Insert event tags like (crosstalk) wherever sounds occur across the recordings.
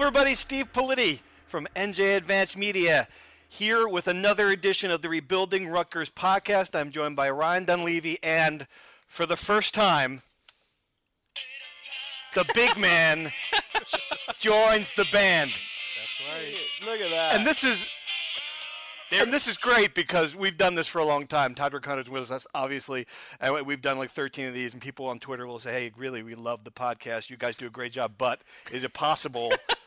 Hello, everybody. Steve Politi from NJ Advance Media here with another edition of the Rebuilding Rutgers podcast. I'm joined by Ryan Dunleavy, and for the first time, the big man (laughs) joins the band. That's right. Look at that. And this is and this is great because we've done this for a long time. Todd Hunter's with us, obviously, and we've done like 13 of these. And people on Twitter will say, "Hey, really, we love the podcast. You guys do a great job, but is it possible (laughs)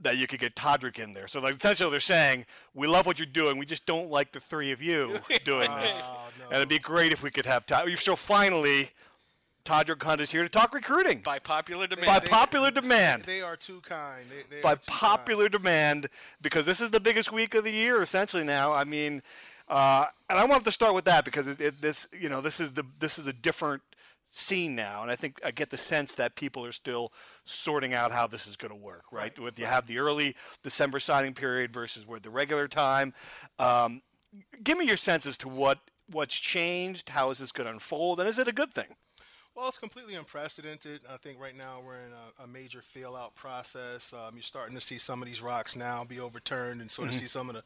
that you could get Todderick in there?" So, like, essentially, they're saying, "We love what you're doing. We just don't like the three of you (laughs) doing this, Oh, no. and it'd be great if we could have Todd." So finally, Todderick Hunt is here to talk recruiting by popular demand. by popular demand They are too kind. They, they by too popular demand because this is the biggest week of the year essentially now. I mean, uh, and I wanted to start with that because it, it, this you know this is the this is a different scene now, and I think I get the sense that people are still sorting out how this is going to work. Right, with you have the early December signing period versus with the regular time. Um, give me your sense as to what what's changed. How is this going to unfold, and is it a good thing? Well, it's completely unprecedented. I think right now we're in a, a major fail out process. Um, you're starting to see some of these rocks now be overturned and sort of see some of the,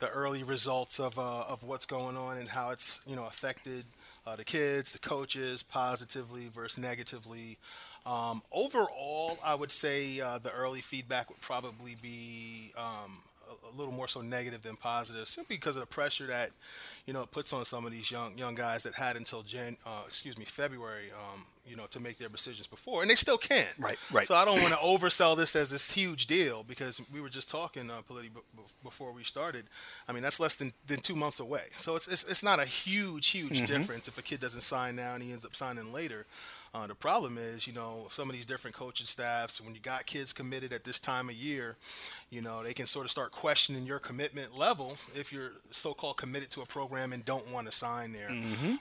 the early results of, uh, of what's going on and how it's you know affected uh, the kids, the coaches, positively versus negatively. Um, overall, I would say uh, the early feedback would probably be um, a, little more so negative than positive, simply because of the pressure that you know it puts on some of these young young guys that had until Jan, uh, excuse me, February, um, you know, to make their decisions before, and they still can. Right, right. So I don't want to oversell this as this huge deal because we were just talking, uh, Politi, before we started. I mean, that's less than, than two months away. So it's, it's, it's not a huge, huge difference if a kid doesn't sign now and he ends up signing later. Uh, the problem is, you know, some of these different coaching staffs, when you got kids committed at this time of year, you know, they can sort of start questioning your commitment level if you're so called committed to a program and don't want to sign there.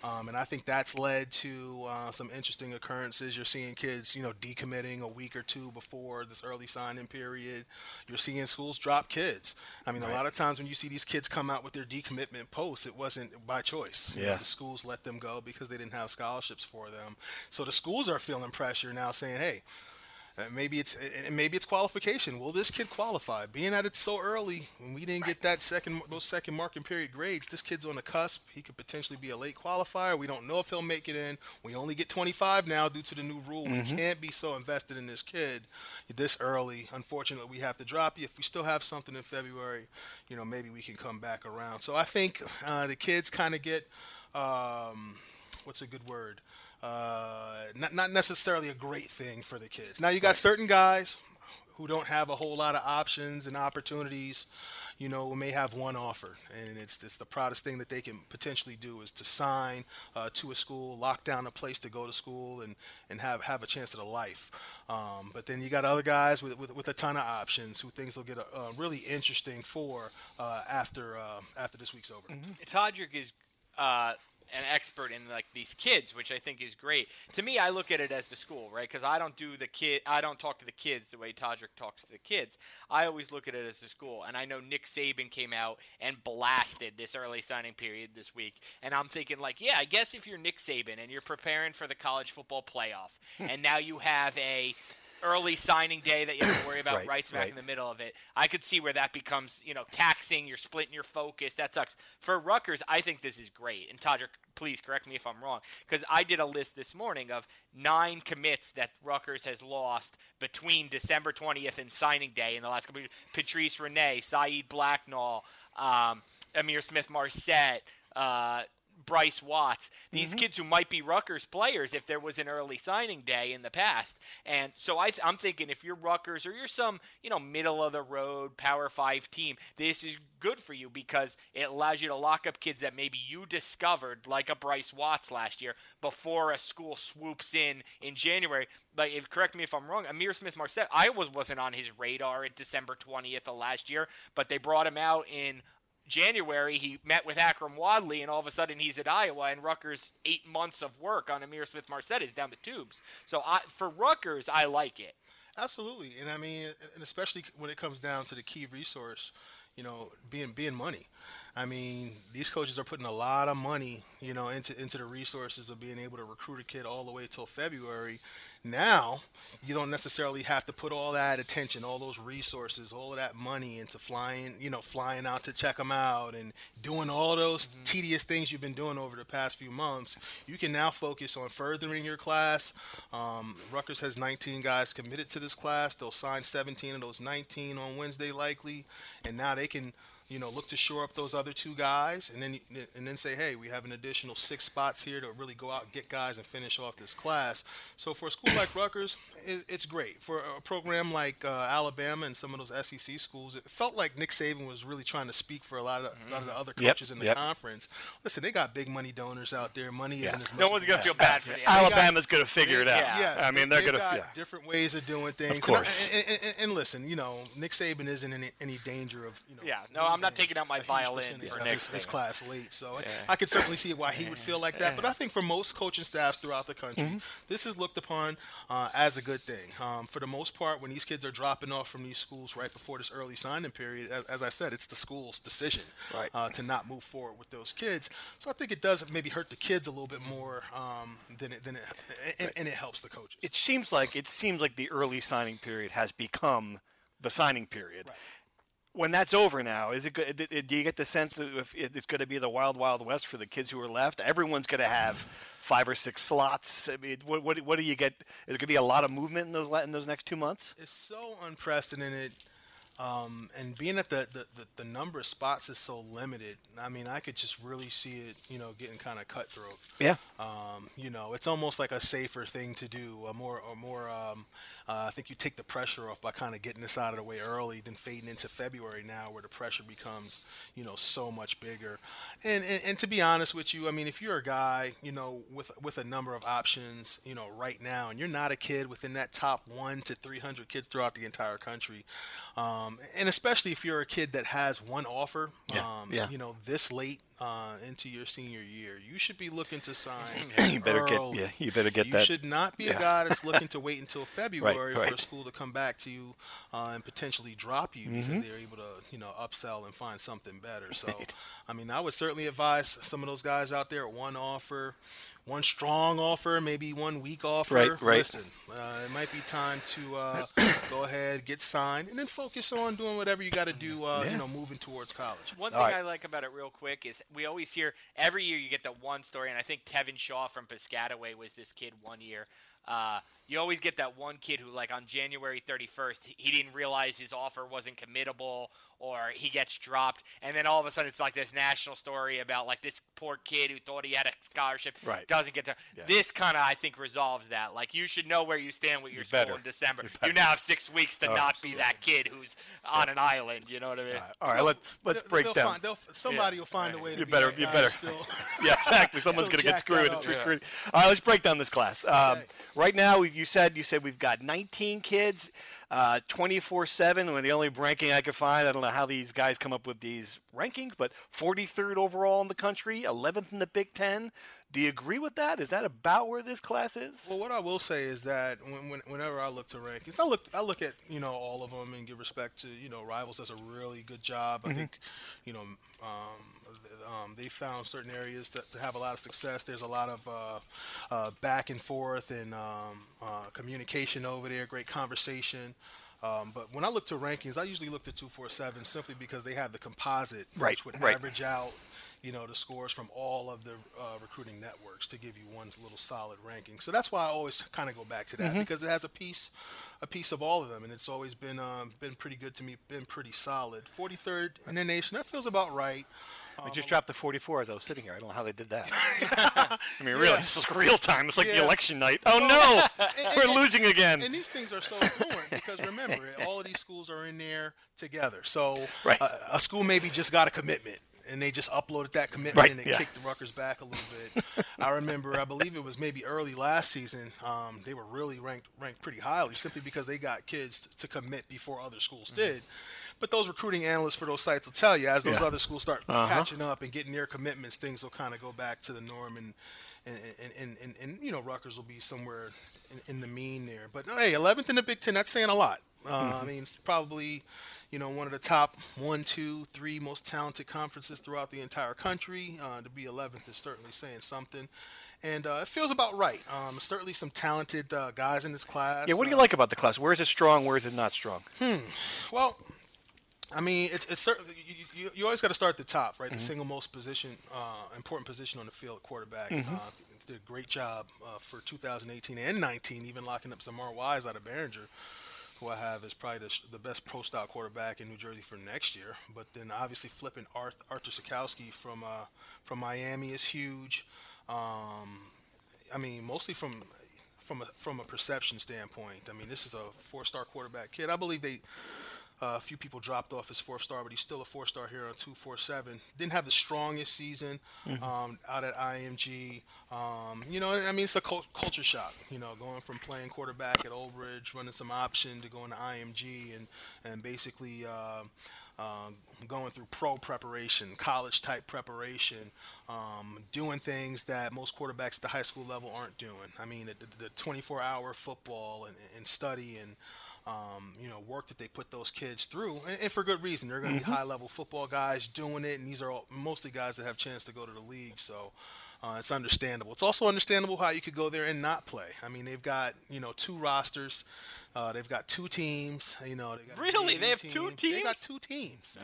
Um, and I think that's led to uh, some interesting occurrences. You're seeing kids, you know, decommitting a week or two before this early signing period. You're seeing schools drop kids. I mean, a lot of times when you see these kids come out with their decommitment posts, it wasn't by choice. You know, Yeah. the schools let them go because they didn't have scholarships for them. So the schools are feeling pressure now, saying, "Hey, uh, maybe it's maybe it's qualification. Will this kid qualify? Being that it's so early, when we didn't get that second those second marking period grades, this kid's on the cusp. He could potentially be a late qualifier. We don't know if he'll make it in. We only get 25 now due to the new rule. We can't be so invested in this kid this early. Unfortunately, we have to drop you. If we still have something in February, you know, maybe we can come back around. So I think uh, the kids kind of get um, what's a good word? Uh, not, not necessarily a great thing for the kids. Now you got certain guys who don't have a whole lot of options and opportunities, you know, may have one offer, and it's it's the proudest thing that they can potentially do is to sign uh, to a school, lock down a place to go to school, and and have have a chance at a life. Um, but then you got other guys with, with, with a ton of options who things will get uh, uh, really interesting for uh, after uh, after this week's over. Todderick is uh, an expert in like these kids, which I think is great. To me, I look at it as the school, right? Because I don't do the kid, I don't talk to the kids the way Todderick talks to the kids. I always look at it as the school, and I know Nick Saban came out and blasted this early signing period this week, and I'm thinking like, yeah, I guess if you're Nick Saban and you're preparing for the college football playoff, (laughs) and now you have a early signing day that you have to worry (coughs) about Right, right, smack right. in the middle of it. I could see where that becomes, you know, taxing. You're splitting your focus. That sucks. For Rutgers, I think this is great. And Todderick, please correct me if I'm wrong, because I did a list this morning of nine commits that Rutgers has lost between December 20th and signing day in the last couple of years. Patrice Renee, Saeed Blacknall, um, Ihmir Smith-Marsette, uh, Bryce Watts, these mm-hmm. kids who might be Rutgers players if there was an early signing day in the past. And so I th- I'm thinking if you're Rutgers or you're some, you know, middle of the road Power 5 team, this is good for you because it allows you to lock up kids that maybe you discovered like a Bryce Watts last year before a school swoops in in January. Like if correct me if I'm wrong, Ihmir Smith-Marsette, I was wasn't on his radar at December 20th of last year, but they brought him out in January, he met with Akrum Wadley, and all of a sudden he's at Iowa, and Rutgers' eight months of work on Ihmir Smith-Marsette is down the tubes. So I, for Rutgers, I like it. Absolutely, and I mean, and especially when it comes down to the key resource, you know, being being money. I mean, these coaches are putting a lot of money, you know, into into the resources of being able to recruit a kid all the way till February. Now, you don't necessarily have to put all that attention, all those resources, all of that money into flying, you know, flying out to check them out and doing all those Mm-hmm. tedious things you've been doing over the past few months. You can now focus on furthering your class. Um, Rutgers has 19 guys committed to this class. They'll sign 17 of those 19 on Wednesday, likely, and now they can you know, look to shore up those other two guys, and then and then say, hey, we have an additional six spots here to really go out and get guys and finish off this class. So for a school like Rutgers, it, it's great. For a program like uh, Alabama and some of those SEC schools, it felt like Nick Saban was really trying to speak for a lot of, a lot of the other Yep, coaches in the yep. conference. Listen, they got big money donors out there. Money isn't as much. No one's going to feel bad for the Alabama's going to figure it out. Yeah. Yes, I mean, they- they're they've going to. got Yeah. different ways of doing things. And course. I- And, and- and listen, you know, Nick Saban isn't in any, any danger of you know. Yeah, no, I'm not taking out my violin for Nick this, this class late. So I could certainly see why he would feel like that. But I think for most coaching staffs throughout the country, Mm-hmm. this is looked upon uh, as a good thing. Um, for the most part, when these kids are dropping off from these schools right before this early signing period, as, as I said, it's the school's decision Right. uh, to not move forward with those kids. So I think it does maybe hurt the kids a little bit more um, than it than it and, and it helps the coaches. It seems like it seems like the early signing period has become the signing period. When that's over now, is it good? Do you get the sense that if it's going to be the wild, wild west for the kids who are left? Everyone's going to have five or six slots. I mean, what, what, what do you get? Is there going to be a lot of movement in those in those next two months? it's so unprecedented. Um, and being that the, the, the, the number of spots is so limited, I mean, I could just really see it, you know, getting kind of cutthroat. Yeah. Um, you know, it's almost like a safer thing to do, a more, or more. Um, uh, I think you take the pressure off by kind of getting this out of the way early, then fading into February now, where the pressure becomes, you know, so much bigger. And, and and to be honest with you, I mean, if you're a guy, you know, with with a number of options, you know, right now, and you're not a kid within that top one to 300 kids throughout the entire country, um, and especially if you're a kid that has one offer, Yeah, um, yeah. you know, this late uh, into your senior year, you should be looking to (laughs) sign. You better get- yeah, you better get you that- should not be yeah. a guy that's looking (laughs) to wait until February for a school to come back to you uh, and potentially drop you Mm-hmm. because they're able to, you know, upsell and find something better. (laughs) So, I mean, I would certainly advise some of those guys out there one offer, one strong offer, maybe one weak offer. Right, right. Listen, uh, it might be time to uh, go ahead, get signed, and then focus on doing whatever you got to do, uh, Yeah. you know, moving towards college. One All thing right. I like about it, real quick, is we always hear every year you get the one story, and I think Tevin Shaw from Piscataway was this kid one year. Uh, you always get that one kid who, like on January 31st, he- he didn't realize his offer wasn't committable, or he gets dropped, and then all of a sudden it's like this national story about like this poor kid who thought he had a scholarship Right. doesn't get to. Yeah. This kind of I think resolves that. Like you should know where you stand with your school better. in December. You You, now have six weeks to Oh, not be that kid who's on an island. You know what I mean? All right, let's let's They'll- break they'll down. Find, they'll, somebody will find a way to You be better- that you better. Still, (laughs) yeah, exactly. Someone's going to get screwed. that recruiting. All right, let's break down this class. Um, Okay. Right now, you said you said we've got 19 kids, uh, 24/7. We're the only ranking I could find. I don't know how these guys come up with these rankings, but 43rd overall in the country, 11th in the Big Ten. Do you agree with that? Is that about where this class is? Well, what I will say is that when, when, whenever I look to rankings, I look I look at you know all of them and give respect to you know rivals does a really good job. I think you know um, um, they found certain areas to, to have a lot of success. There's a lot of uh, uh, back and forth and um, uh, communication over there, great conversation. Um, but when I look to rankings, I usually look to 247 simply because they have the composite, Right, which would right. average out, you know, the scores from all of the uh, recruiting networks to give you one little solid ranking. So that's why I always kind of go back to that Mm-hmm. because it has a piece, a piece of all of them, and it's always been um, been pretty good to me, been pretty solid. 43rd in the nation, that feels about right. We just dropped the 44 as I was sitting here. I don't know how they did that. (laughs) I mean, really, this is real time. It's like the election night. Oh no, we're and- losing again. And these things are so fluent (laughs) because remember, all of these schools are in there together. So Right. uh, a school maybe just got a commitment and they just uploaded that commitment Right, and it yeah. kicked the Rutgers back a little bit. I remember, I believe it was maybe early last season. Um, they were really ranked ranked pretty highly simply because they got kids to commit before other schools did. But those recruiting analysts for those sites will tell you as those Yeah. other schools start catching up and getting their commitments, things will kind of go back to the norm and and, and, and, and, and you know Rutgers will be somewhere in, in the mean there. But hey, 11th in the Big Ten, that's saying a lot. Uh, I mean, it's probably you know one of the top one, two, three most talented conferences throughout the entire country. Uh, to be 11th is certainly saying something. And uh, it feels about right. Um, certainly some talented uh, guys in this class. yeah, what do you Uh, like about the class? Where is it strong? Where is it not strong? Hmm. Well, I mean, it's, it's certainly you, you, you always got to start at the top, right? Mm-hmm. The single most position, uh, important position on the field, quarterback. Mm-hmm. Uh, did a great job uh, for 2018 and 19, even locking up Zamar Wise out of Behringer, who I have is probably the, the best pro style quarterback in New Jersey for next year. But then obviously flipping Arth- Arthur Sitkowski from uh, from Miami is huge. Um, I mean, mostly from from a from a perception standpoint. I mean, this is a four-star quarterback kid. I believe they uh, a few people dropped off his fourth star, but he's still a four-star here on two four seven. Didn't have the strongest season um, out at IMG. Um, you know, I mean, it's a cul- culture shock. You know, going from playing quarterback at Old Bridge, running some option, to going to IMG, and and basically. Uh, um, going through pro preparation, college type preparation, um, doing things that most quarterbacks at the high school level aren't doing. I mean, the, the 24 hour football and, and study and um, you know work that they put those kids through, and, and for good reason. They're going to be high level football guys doing it, and these are all, mostly guys that have chance to go to the league. So. Uh, it's understandable. It's also understandable how you could go there and not play. I mean, they've got you know two rosters, uh, they've got two teams. You know, they got Really? They have two teams. They got two teams.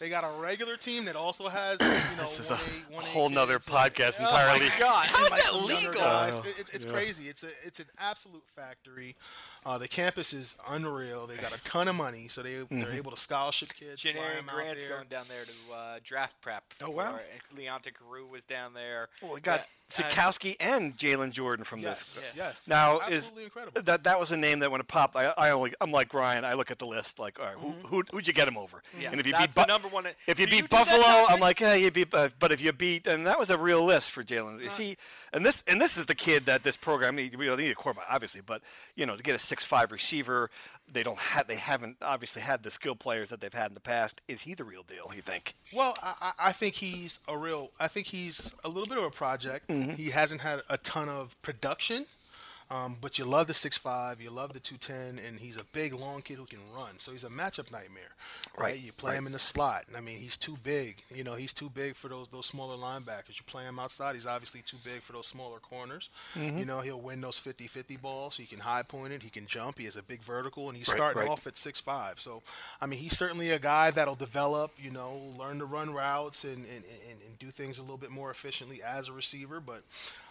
They got a regular team that also has you (coughs) know This is a 1A, 1A whole nother kids and- podcast Oh entirely. my God, how's like that legal? guys. It- it's it's crazy. It's a it's an absolute factory. Uh, the campus is unreal. They got a ton of money, so they Mm-hmm. they're able to scholarship kids. fly Janarion 'em out Grant's there. going down there to uh, draft prep. Oh, wow. Leonta Carew was down there. Well, we got Yeah, Sitkowski and Jalen Jordan from Yes, this. yes. Now absolutely is incredible. that that was a name that when it popped, I, I only I'm like Ryan. I look at the list like, all right, who, who who'd you get him over? Yeah, and if you that's beat the Bu- number one- if you beat you Buffalo, I'm like, yeah, you beat. Uh, but if you beat, and that was a real list for Jalen. Uh, You see, and this and this is the kid that this program need. We don't need a quarterback, obviously, but you know, to get a six five receiver, they don't have. They haven't obviously had the skill players that they've had in the past. Is he the real deal? You think? Well, I, I I think he's a real. I think he's a little bit of a project. Mm-hmm. He hasn't had a ton of production, um, but you love the six five, you love the two ten, and he's a big, long kid who can run. So he's a matchup nightmare, right? Right, You play him in the slot. I mean, he's too big. You know, he's too big for those those smaller linebackers. You play him outside, he's obviously too big for those smaller corners. Mm-hmm. You know, he'll win those 50-50 balls. He can high point it. He can jump. He has a big vertical, and he's Right, starting right. off at six five. So, I mean, he's certainly a guy that'll develop. You know, learn to run routes and and, and, and do things a little bit more efficiently as a receiver. But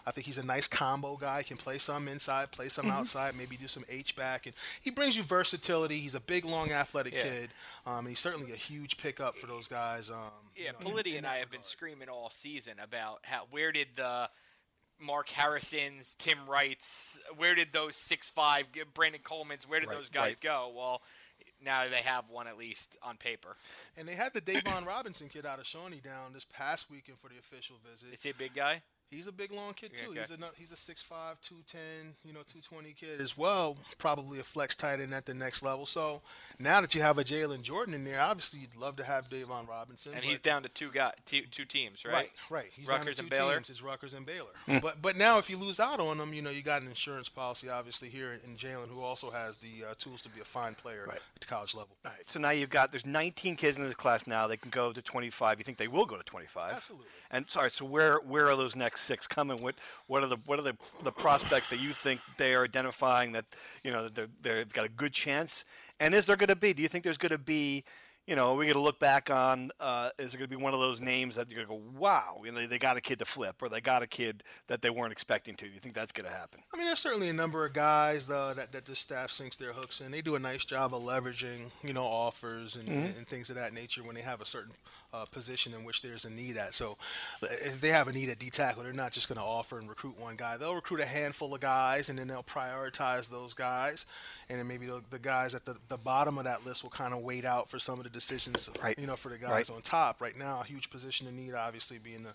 I think he's a nice combo guy. Can play some inside, play some Mm-hmm. outside, maybe do some H back, and he brings you versatility. He's a big, long, athletic Yeah. kid. Um, and he's certainly a huge pickup for those guys. Um, you Yeah, know, Politi in and that I have been screaming all season about how where did the Mark Harrisons, Tim Wrights, where did those six five Brandon Coleman's, where did Right, those guys right. go? Well, now they have one at least on paper. And they had the Davon Robinson kid out of Shawnee down this past weekend for the official visit. Is he a big guy? He's a big long kid too. okay. He's a he's a 6'5", 210, you know, two twenty kid as well. Probably a flex tight end at the next level. So now that you have a Jalen Jordan in there, obviously you'd love to have Davon Robinson. And but- he's down to two guy, two, two teams, right? Right, right. He's Rutgers down to two Baylor? teams. It's Rutgers and Baylor. But but now if you lose out on them, you know you got an insurance policy obviously here in Jalen, who also has the uh, tools to be a fine player Right. at the college level. All right, so now you've got there's 19 kids in this class now. They can go to 25. You think they will go to 25? Absolutely. And sorry, so where where are those next six coming? What what are the what are the the prospects that you think they are identifying that you know that they're, they've got a good chance? And is there going to be? Do you think there's going to be? You know, are we going to look back on? Uh, is there going to be one of those names that you're going to go, "Wow, you know, they got a kid to flip, or they got a kid that they weren't expecting to"? Do you think that's going to happen? I mean, there's certainly a number of guys uh, that that the staff sinks their hooks in. They do a nice job of leveraging, you know, offers and, Mm-hmm. and things of that nature when they have a certain uh, position in which there's a need at. So, if they have a need at D tackle, they're not just going to offer and recruit one guy. They'll recruit a handful of guys, and then they'll prioritize those guys, and then maybe the, the guys at the, the bottom of that list will kind of wait out for some of the decisions, Right. you know, for the guys Right. on top. Right now, a huge position of need, obviously, being the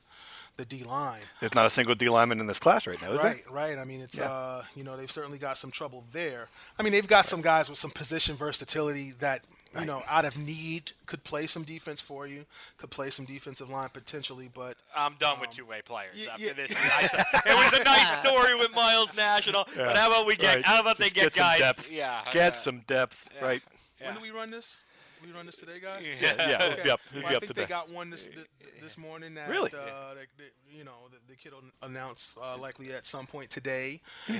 the D line. There's not a single D lineman in this class right now, is there? Right, right. I mean, it's Yeah. uh, you know, they've certainly got some trouble there. I mean, they've got some guys with some position versatility that you know, out of need, could play some defense for you, could play some defensive line potentially, but I'm done with um, two-way players y- after yeah. this. It was a nice (laughs) story with Miles National, but how about we get? Right. How about they Just get, get some guys? depth. Yeah, Get yeah. some depth, right? when do we run this? We run this today, guys. Yeah, yeah, it'll be Well, be I think today. they got one this this morning. That, Really? Uh, that, that, you know, the, the kid will announce uh, likely at some point today.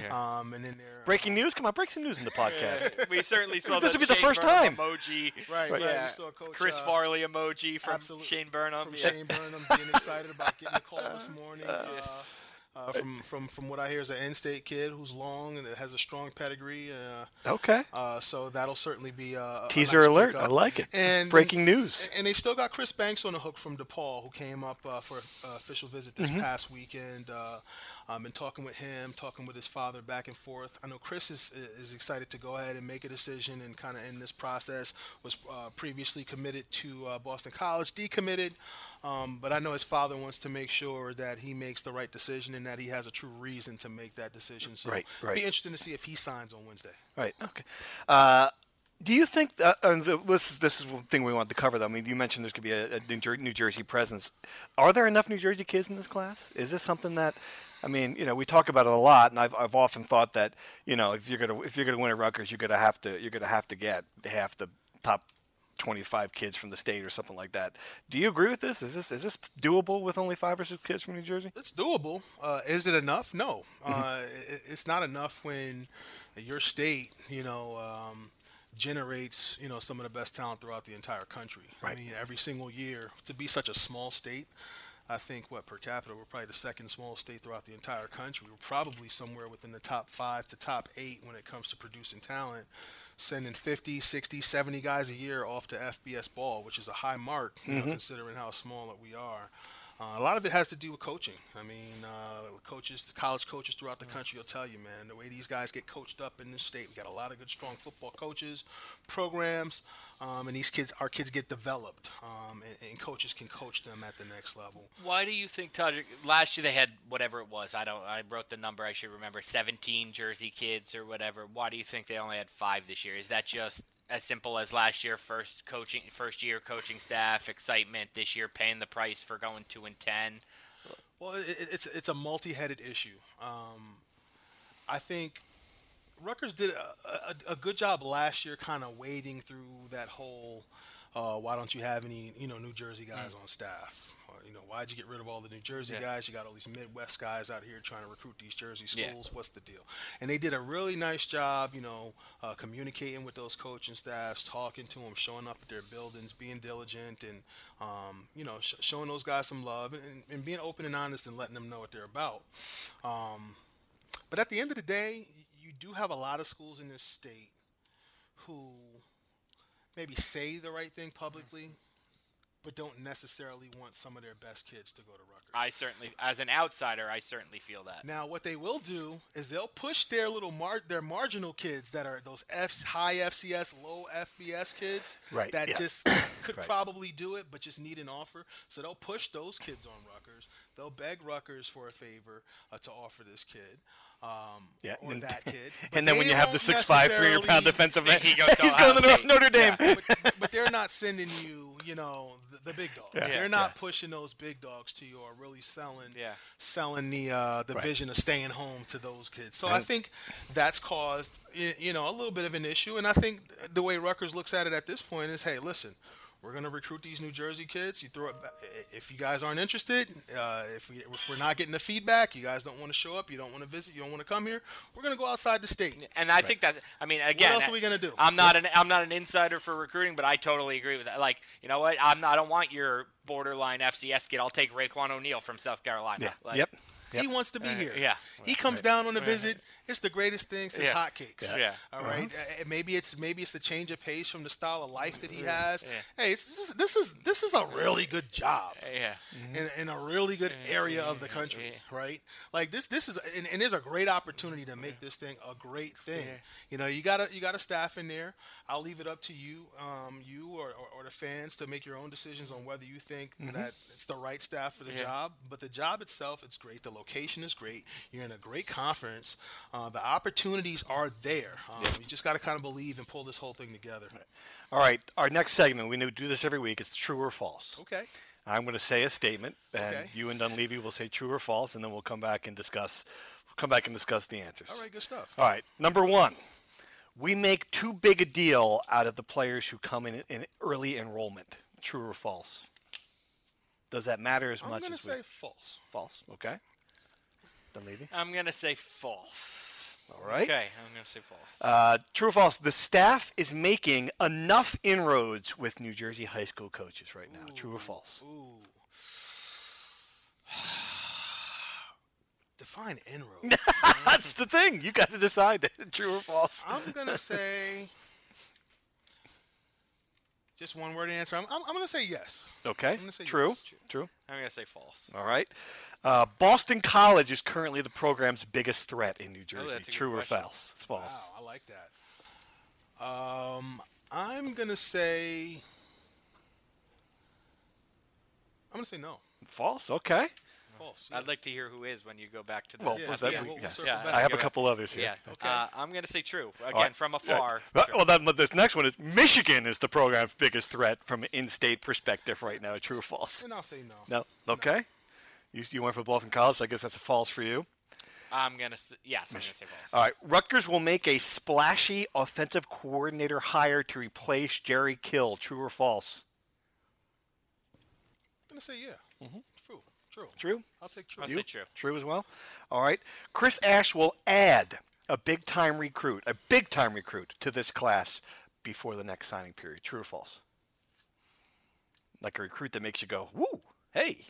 Um, and then they're Breaking news? Come on, break some news in the podcast. (laughs) we certainly saw (laughs) This that will be the first Burnham time. emoji. Right, right. Yeah. We saw Coach, Chris uh, Farley emoji from absolute- Shane Burnham. from yeah. Shane Burnham being excited about getting a call this (laughs) morning. Uh, uh, from from from what I hear is an in-state kid who's long and has a strong pedigree. Uh, Okay. uh, so that'll certainly be a, a Teaser nice alert. pickup. I like it. And Breaking news. And they still got Chris Banks on the hook from DePaul, who came up uh, for uh, official visit this Mm-hmm. past weekend. Uh, I've been talking with him, talking with his father back and forth. I know Chris is, is excited to go ahead and make a decision and kind of in this process. Was uh, previously committed to uh, Boston College, decommitted, um, but I know his father wants to make sure that he makes the right decision and that he has a true reason to make that decision. So Right, right. be interesting to see if he signs on Wednesday. Right. Okay. Uh, do you think that, and this is this is one thing we wanted to cover? Though. I mean, you mentioned there's going to be a, a New Jersey presence. Are there enough New Jersey kids in this class? Is this something that, I mean, you know, we talk about it a lot, and I've, I've often thought that, you know, if you're gonna if you're gonna win at Rutgers, you're gonna have to you're gonna have to get half the top 25 kids from the state or something like that. Do you agree with this? Is this is this doable with only five or six kids from New Jersey? It's doable. Uh, is it enough? No. Uh, it, it's not enough when your state, you know, um, generates, you know, some of the best talent throughout the entire country. Right. I mean, every single year to be such a small state. I think what per capita we're probably the second smallest state throughout the entire country. We're probably somewhere within the top five to top eight when it comes to producing talent. Sending 50, 60, 70 guys a year off to FBS ball, which is a high mark, you know, mm-hmm. considering how small that we are. Uh, a lot of it has to do with coaching. I mean, uh, coaches, college coaches throughout the country will tell you, man, the way these guys get coached up in this state. We got a lot of good, strong football coaches, programs, um, and these kids, our kids get developed, um, and, and coaches can coach them at the next level. Why do you think Todderick? Last year they had whatever it was. I don't. I wrote the number. I should remember. 17 Jersey kids or whatever. Why do you think they only had five this year? Is that just as simple as last year? First coaching, first year coaching staff excitement. This year paying the price for going two and ten. Well, it, it- it's it's a multi-headed issue. Um, I think Rutgers did a, a, a good job last year, kind of wading through that whole. Uh, why don't you have any, you know, New Jersey guys on staff? Or, you know, why'd you get rid of all the New Jersey Yeah. guys? You got all these Midwest guys out here trying to recruit these Jersey Yeah. schools. What's the deal? And they did a really nice job, you know, uh, communicating with those coaching staffs, talking to them, showing up at their buildings, being diligent, and um, you know, sh- showing those guys some love and, and being open and honest and letting them know what they're about. Um, but at the end of the day, you do have a lot of schools in this state who maybe say the right thing publicly, but don't necessarily want some of their best kids to go to Rutgers. I certainly, as an outsider, I certainly feel that. Now, what they will do is they'll push their little mar- their marginal kids that are those F high FCS, low FBS kids Right, that yeah. just (coughs) could Right. probably do it, but just need an offer. So they'll push those kids on Rutgers. They'll beg Rutgers for a favor uh, to offer this kid. Um, Yeah, or and- that (laughs) kid. But And then when you have the won't 6'5", 300 pound defensive (laughs) end, He goes (laughs) he's going to State. Notre Dame. but, but they're not sending you, you know, the, the big dogs. Yeah. They're not Yeah. pushing those big dogs to you or really selling, Yeah. selling the uh, the Right. vision of staying home to those kids. So I think that's caused, you know, a little bit of an issue. And I think the way Rutgers looks at it at this point is, hey, listen, We're gonna recruit these New Jersey kids. You throw it. Back. If you guys aren't interested, uh, if, we, if we're not getting the feedback, you guys don't want to show up, you don't want to visit, you don't want to come here. We're gonna go outside the state. And I think that I mean again, what else are we gonna do? I'm not an I'm not an insider for recruiting, but I totally agree with that. Like, you know what? I'm not, I don't want your borderline FCS kid. I'll take Raekwon O'Neal from South Carolina. Yeah. Like, yep. He wants to be here. yeah. He comes down on a visit. It's the greatest thing since Yeah. hotcakes. Yeah. All right? Uh, maybe it's maybe it's the change of pace from the style of life that he has. Hey, it's, this, is, this is this is a really good job. Yeah. In, in a really good area of the country, right? Like this, this is, and, and there's a great opportunity to make this thing a great thing. You know, you gotta, you got a staff in there. I'll leave it up to you, um, you or, or, or the fans to make your own decisions on whether you think that it's the right staff for the job. But the job itself, it's great. The location is great. You're in a great conference. Uh, the opportunities are there. Um, You just got to kind of believe and pull this whole thing together. All right. Our next segment, we do this every week. It's true or false. Okay. I'm going to say a statement, and Okay. you and Dunleavy will say true or false, and then we'll come back and discuss. We'll Come back and discuss the answers. All right. Good stuff. All right. Number one, we make too big a deal out of the players who come in in early enrollment. True or false? Does that matter as I'm much gonna as say we, false. false? Okay. Dunleavy. I'm gonna say false. All right. Okay, I'm gonna say false. Uh, true or false? The staff is making enough inroads with New Jersey high school coaches right now. True or false? Ooh. (sighs) Define inroads. (laughs) That's the thing. You got to decide. (laughs) True or false? I'm gonna say just one word answer. I'm, I'm, I'm gonna say yes. Okay. I'm gonna say True. yes. True. I'm gonna say false. All right. Uh, Boston College is currently the program's biggest threat in New Jersey. Oh, that's a good True or question. false? False. Wow, I like that. Um, I'm gonna say. I'm gonna say no. False. Okay. False. I'd like to hear who is when you go back to the. Well, Yeah, that, yeah, we- we'll- we'll yeah. back. I have a couple others here. Yeah. Okay. Uh, I'm gonna say true. Again, All right. from afar. Well, true. well, then this next one is Michigan is the program's biggest threat from an in-state perspective right now. True or false? and I'll say no. No. Okay. You, you went for Boston College, so I guess that's a false for you. I'm gonna. s- Yes, I'm gonna say false. All right. Rutgers will make a splashy offensive coordinator hire to replace Jerry Kill. True or false? I'm gonna say yeah. True. True. True. I'll take true. I'll say true. True as well. All right. Chris Ash will add a big time recruit, a big time recruit to this class before the next signing period. True or false? Like a recruit that makes you go, woo, hey.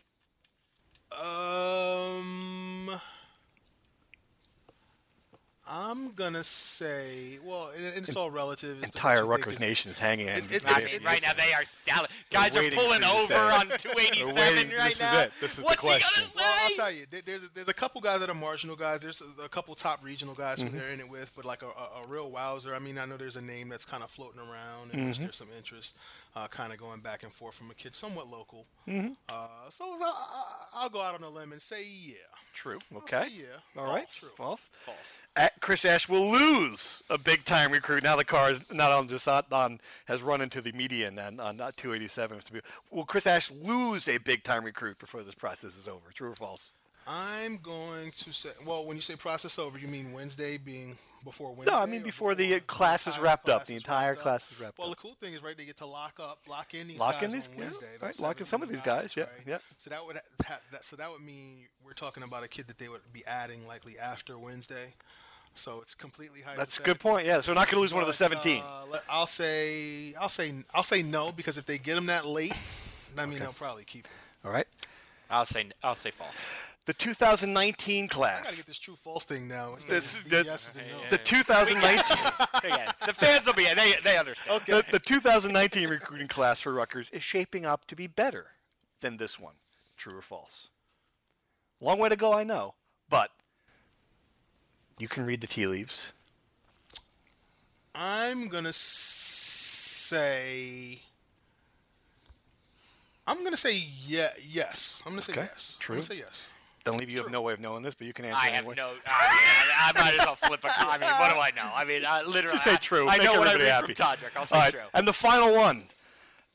Um, I'm gonna say, well, and, and it's all relative. as Entire what Rutgers Nation is hanging in. it's- it's- I it's- mean, right now they are salad. Guys are pulling for you to say over it. on 287 waiting. right This is now. it. This is the What's he gonna say? Well, I'll tell you, there's there's a couple guys that are marginal guys. There's a, a couple top regional guys Mm-hmm. who they're in it with, but like a, a, a real wowzer. I mean, I know there's a name that's kind of floating around, and Mm-hmm. there's, there's some interest, uh, kind of going back and forth from a kid somewhat local. Mm-hmm. Uh, so I, I'll go out on a limb and say yeah. True. Okay. say yeah. All right. True. False. False. At Chris Ash will lose a big time recruit. Now the car is not on just not on has run into the median and on not 287. Will Chris Ash lose a big time recruit before this process is over? True or false? I'm going to say, well, when you say process over, you mean Wednesday being before Wednesday? No, I mean or before the, class is wrapped up. The entire class is wrapped Well, up. Well, the cool thing is, right, they get to lock up, lock in these Lock guys in these- on yeah, Wednesday. right, lock in some of these guys, yeah, right? yeah. So that would ha- that, so that would mean we're talking about a kid that they would be adding likely after Wednesday. So it's completely high. That's a good point. Yeah, so we're not going to lose one of the 17. Uh, I'll say I'll say I'll say no because if they get him that late, I mean they'll probably keep him. All right. I'll say. I'll say false. The 2019 class. I gotta get this true false thing now. Instead This- of the- yeses and no. The 2019 (laughs) the fans will be. They they understand. the, the 2019 recruiting class for Rutgers is shaping up to be better than this one. True or false? Long way to go, I know, but you can read the tea leaves. I'm gonna say. I'm gonna say yeah, yes. I'm gonna say Okay, yes. true. I'm gonna say yes. Don't leave you have no way of knowing this, but you can answer I have anyway. no. I, mean, I, I might as well flip a coin. I mean, what do I know? I mean, I, literally. Just say I- true. I, Make know what I everybody read happy. from Todderick. I'll say All right, true. and the final one.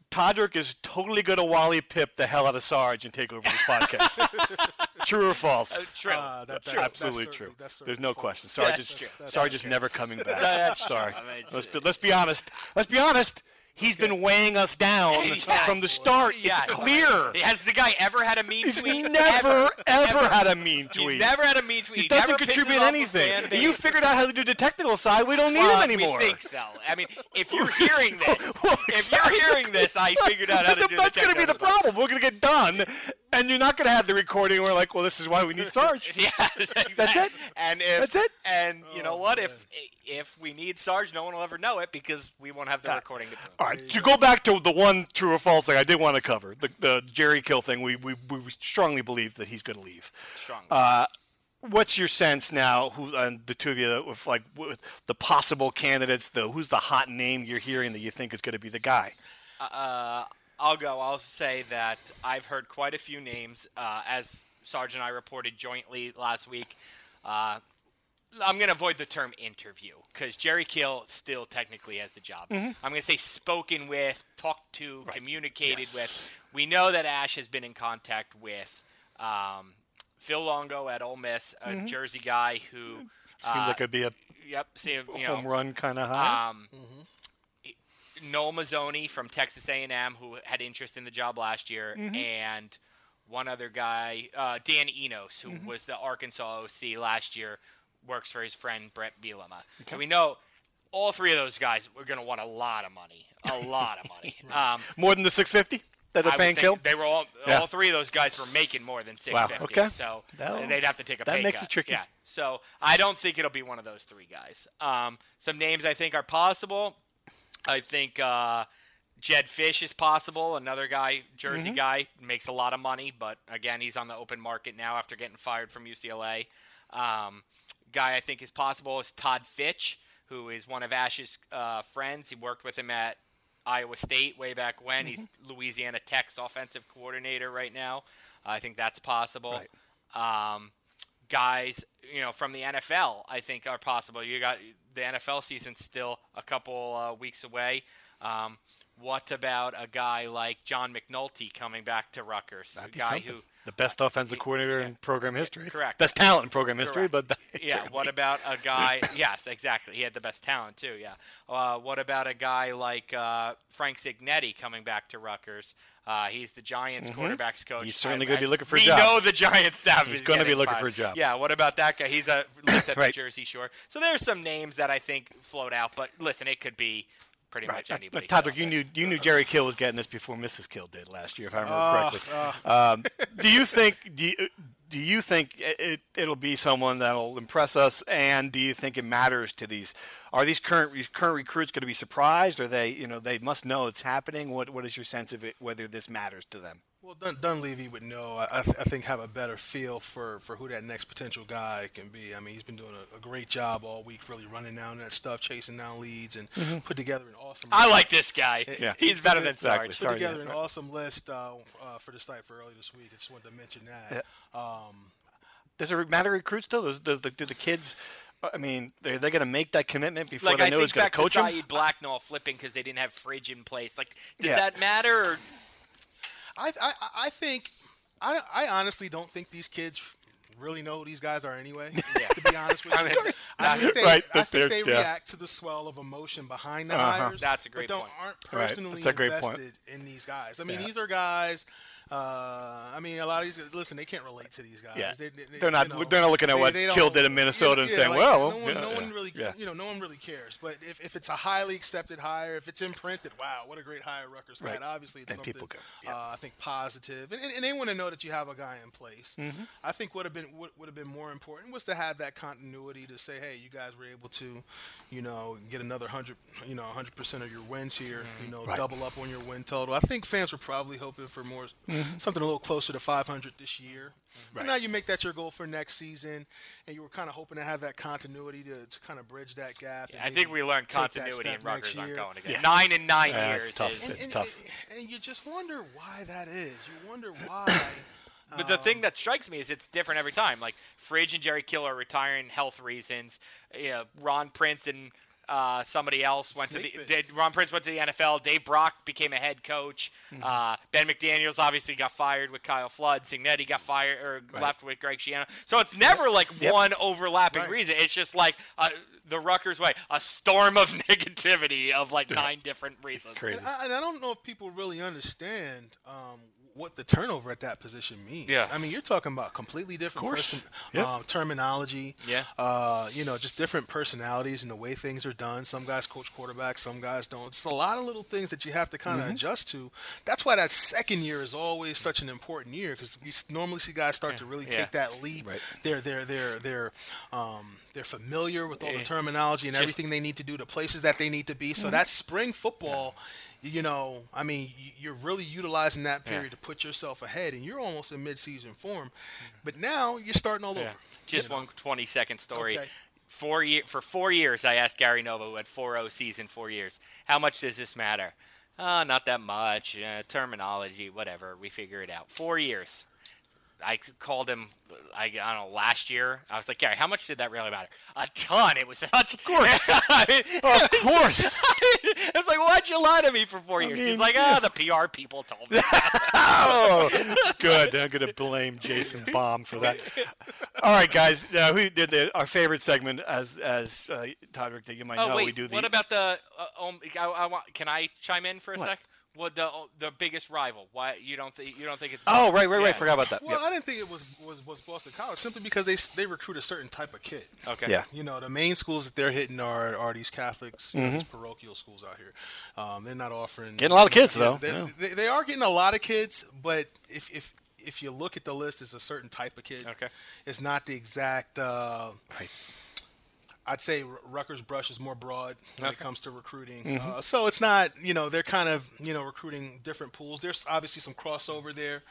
Todderick is totally going to Wally Pipp the hell out of Sarge and take over this podcast. (laughs) true or false? True. Uh, that- that's- that's Absolutely certainly- true. that's There's certainly no false. question. Sarge That's is true. That's Sarge is true. never coming (laughs) back. That's true. Sorry. I mean, it's- let's, be, let's be honest. Let's be honest. He's been weighing us down (laughs) Yes. from the start. Yes. It's clear. Has the guy ever had a mean He's tweet? never, ever, had a mean He's tweet. never had a mean tweet. he doesn't contribute anything. You figured out how to do the technical side. We don't need Well, him anymore. We think so. I mean, if you're (laughs) hearing this, (laughs) Well, if you're hearing this, I figured out how to do That's going to be the problem. We're going to get done, and you're not going to have the recording. We're like, well, this is why we need Sarge. (laughs) Yes, exactly. That's it? And if That's it? And you know Oh, what? man. If if we need Sarge, no one will ever know it because we won't have the Got recording to. All right, to go back to the one true or false thing I did want to cover, the, the Jerry Kill thing, we, we, we strongly believe that he's going to leave. Strongly. Uh, what's your sense now, who and the two of you, with like with the possible candidates, the who's the hot name you're hearing that you think is going to be the guy? Uh, I'll go. I'll say that I've heard quite a few names, uh, as Sarge and I reported jointly last week. Uh, I'm going to avoid the term interview because Jerry Kill still technically has the job. Mm-hmm. I'm going to say spoken with, talked to, communicated with. We know that Ash has been in contact with um, Phil Longo at Ole Miss, a Jersey guy who. Mm-hmm. Seems uh, like it'd be a Yep. See, you know, home run kind of high. um, Noel Mazzone from Texas A&M, who had interest in the job last year, and one other guy, uh, Dan Enos, who was the Arkansas OC last year, works for his friend Bret Bielema. So we know all three of those guys are going to want a lot of money, a (laughs) lot of money. um, More than the 650 that I they're paying Kill. They were all, Yeah. all three of those guys were making more than six fifty. Wow, okay. So That'll- they'd have to take a that pay makes cut. it tricky. Yeah. So I don't think it'll be one of those three guys. Um, some names I think are possible. I think uh, Jedd Fisch is possible. Another guy, Jersey Mm-hmm. guy, makes a lot of money, but again, he's on the open market now after getting fired from UCLA. Um, guy I think is possible is Todd Fitch, who is one of Ash's uh, friends. He worked with him at Iowa State way back when. He's Louisiana Tech's offensive coordinator right now. I think that's possible. Um, guys, you know, from the NFL, I think are possible. You got the NFL season still a couple uh, weeks away. Um, what about a guy like John McNulty coming back to Rutgers? That'd a guy something. who the best offensive coordinator in program history. correct. Best talent in program history, Correct. but yeah. certainly- What about a guy? (laughs) yes, exactly. He had the best talent too. Yeah. Uh, what about a guy like uh, Frank Cignetti coming back to Rutgers? Uh, he's the Giants quarterbacks coach. Mm-hmm. He's certainly gonna be looking for a we job. know the Giants staff He's is gonna be looking fired. for a job. Yeah. What about that guy? He's a lives at (laughs) Right. the Jersey Shore. So there's some names that I think float out. But listen, it could be pretty much anybody. But Todderick, you knew you knew Jerry Kill was getting this before Mrs. Kill did last year, if I remember Ah, correctly. Um, do you (laughs) think do you, do you think it, it'll be someone that'll impress us, and do you think it matters to these? Are these current current recruits going to be surprised? Or they you know they must know it's happening? What what is your sense of it? Whether this matters to them? Well, Dun- Dunleavy would know. I, I, th- I think have a better feel for, for who that next potential guy can be. I mean, he's been doing a, a great job all week, really running down that stuff, chasing down leads, and put together an awesome. I like this guy. Yeah. He's better than Exactly. Sarge. put Sorry, together yeah. an awesome list uh, uh, for the site for early this week. I just wanted to mention that. Um, Does it matter to recruits still? Does, does the, do the kids? I mean, are they going to make that commitment before Like they I know think who's going to coach to them? Saeed Blacknall flipping because they didn't have Fridge in place. Like, does Yeah. that matter? Or I, I I think I, I honestly don't think these kids really know who these guys are anyway. (laughs) Yeah. To be honest with you, I mean, I think they, Right, I but think they're- they yeah. react to the swell of emotion behind the Uh-huh. hires. That's a great but don't, point. aren't Right, personally that's a great point. invested in these guys. I mean, Yeah. these are guys. Uh, I mean, a lot of these. Listen, they can't relate to these guys. Yeah. They, they, They're not- you know, they're not looking at what they Kill don't- did in Minnesota and yeah, saying, like, well, no one, yeah, no yeah, one really, you know, no one really cares. But if, if it's a highly accepted hire, if it's imprinted, wow, what a great hire Rutgers. Right. Obviously, it's Then something uh, I think positive, and, and, and they want to know that you have a guy in place. Mm-hmm. I think would have been would, would have been more important was to have that continuity to say, hey, you guys were able to, you know, get another hundred, you know, hundred percent of your wins here, you know, double up on your win total. I think fans were probably hoping for more, Mm-hmm. something a little closer to 500 this year. But Right. now you make that your goal for next season, and you were kind of hoping to have that continuity to, to kind of bridge that gap. and I think we learned continuity step in Rutgers next aren't year. going again. Yeah. Nine and nine Yeah, years it's tough. is. And, It's and, tough. and- and you just wonder why that is. You wonder why. (laughs) But the thing um, that strikes me is it's different every time. Like Fridge and Jerry Kill are retiring health reasons. You know, Ron Prince and Uh, somebody else went Snake to the. bit. Did, Ron Prince went to the NFL. Dave Brock became a head coach. Mm-hmm. Uh, ben McDaniels obviously got fired with Kyle Flood. Cignetti got fired or left with Greg Schiano. So it's never like one overlapping Right. reason. It's just like uh, the Rutgers way, a storm of (laughs) negativity of like nine different reasons. And I, and I don't know if people really understand um, what the turnover at that position means. Yeah. I mean, you're talking about completely different person, Yeah. um, terminology. Yeah. Uh, you know, just different personalities and the way things are done. Some guys coach quarterbacks, some guys don't. It's a lot of little things that you have to kind Mm-hmm. of adjust to. That's why that second year is always such an important year because we normally see guys start to really Yeah. take that leap. Right. They're they're they're they're um, they're familiar with all the terminology and Just- everything they need to do, the places that they need to be. Mm-hmm. So that spring football, you know, I mean, you're really utilizing that Yeah. period to put yourself ahead, and you're almost in mid-season form. But now you're starting all over. Just one 20 second story. Okay. Four year, for four years, I asked Gary Nova, who had 4 Cs in four years, how much does this matter? Uh, not that much. Uh, terminology, whatever. We figure it out. Four years. I called him, I, I don't know, last year. I was like, Gary, how much did that really matter? A ton. It was such. Of course. (laughs) Of course. (laughs) I was like, why'd you lie to me for four years? He's like, ah, the PR people told me. oh, (laughs) good. I'm going to blame Jason Baum for that. All right, guys. Uh, we did the, our favorite segment as as uh, Todderick that you might Oh know. wait, we do the what about the? Uh, um, I, I want. Can I chime in for a What? sec? What the the biggest rival? Why you don't think you don't think it's? Oh, right, right, Yeah. right. Forgot about that. Well, Yep. I didn't think it was, was was Boston College simply because they they recruit a certain type of kid. Okay. Yeah. You know, the main schools that they're hitting are, are these Catholics, you know, these parochial schools out here. Um, they're not offering Mm-hmm. Getting a lot of kids, Yeah, though. they're- Yeah. They, they are getting a lot of kids, but if if if you look at the list, it's a certain type of kid. Okay. It's not the exact. Uh, Right. I'd say Rutgers brush is more broad when it comes to recruiting. Mm-hmm. Uh, so it's not, you know, they're kind of, you know, recruiting different pools. There's obviously some crossover there.